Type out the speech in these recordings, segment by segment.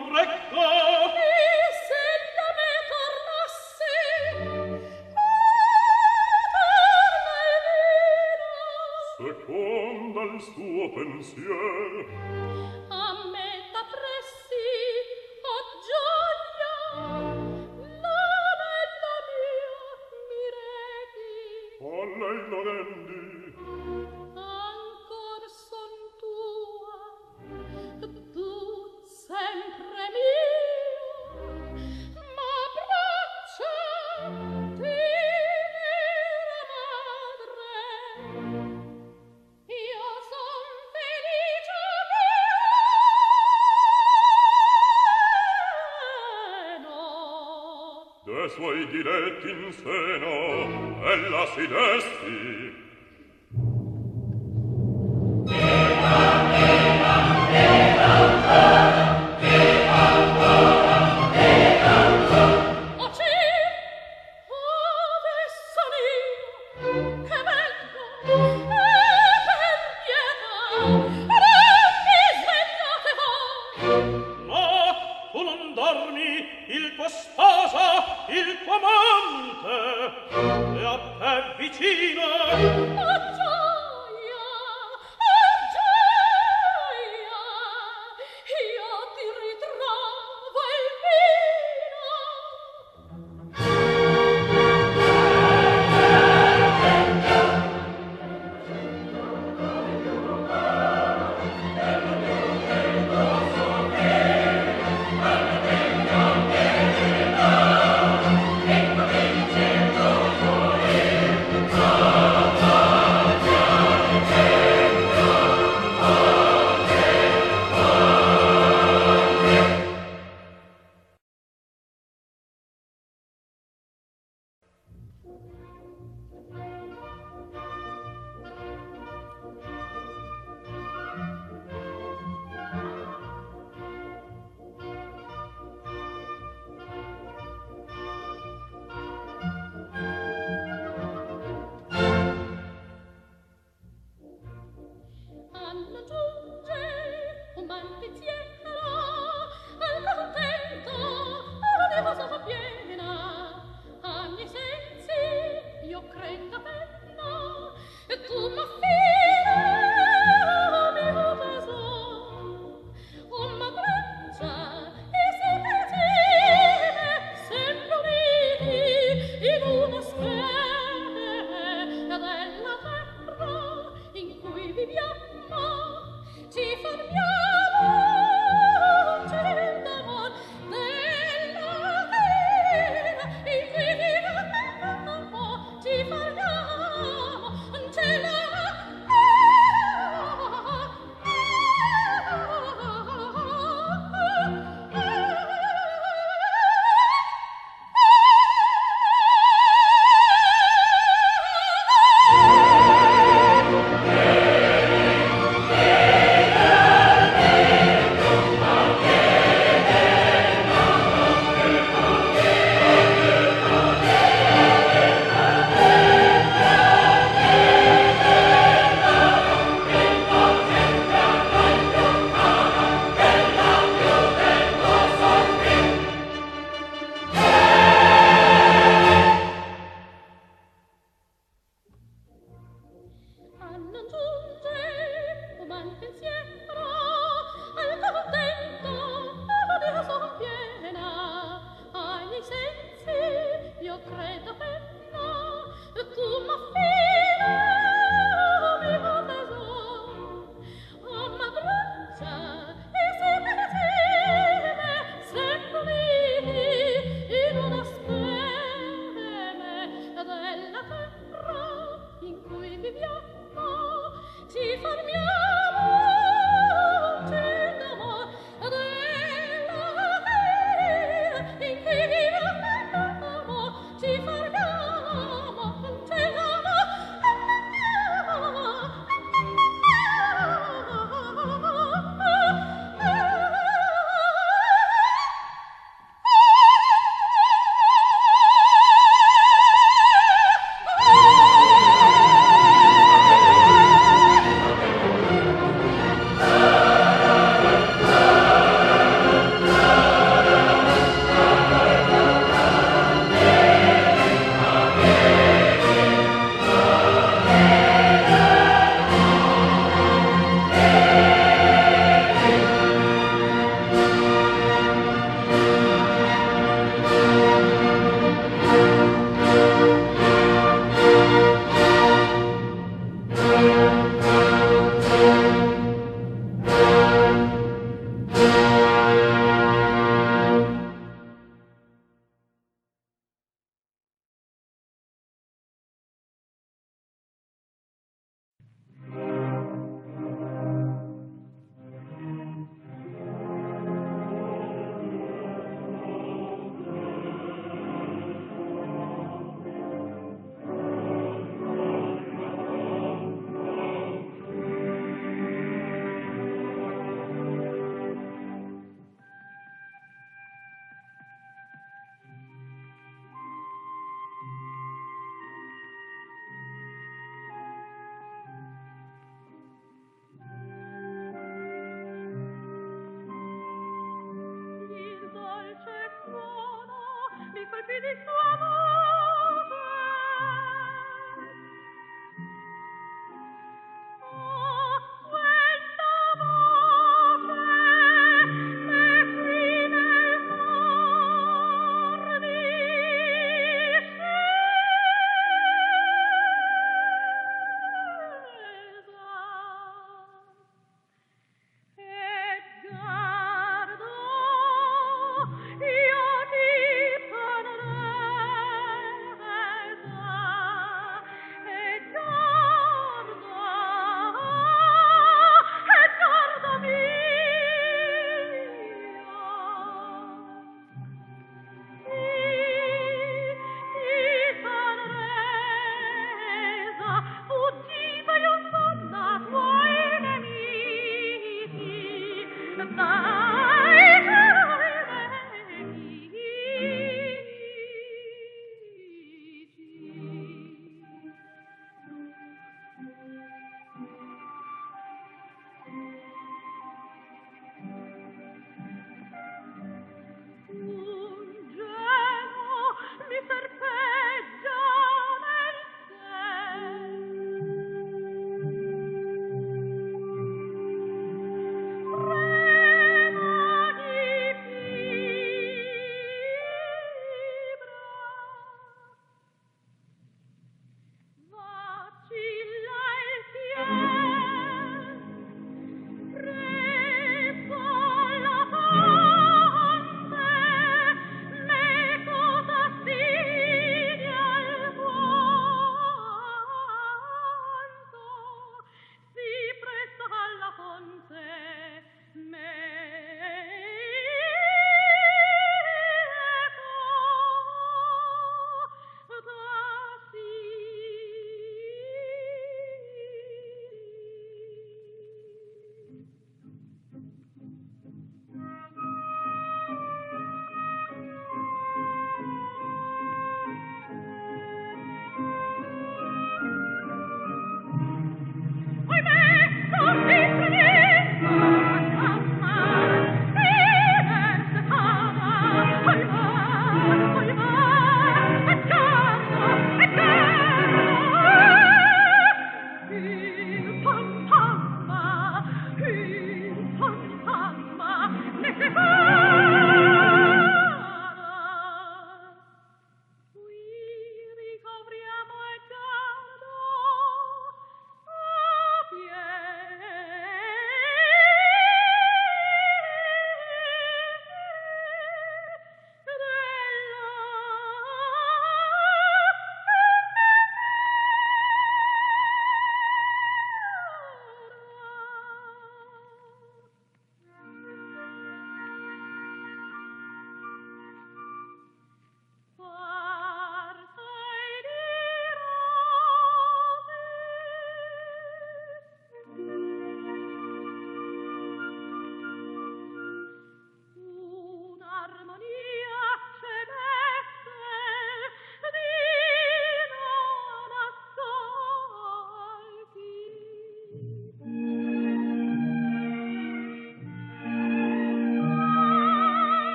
correcto. de suoi diletti in seno ella si desti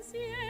pensiero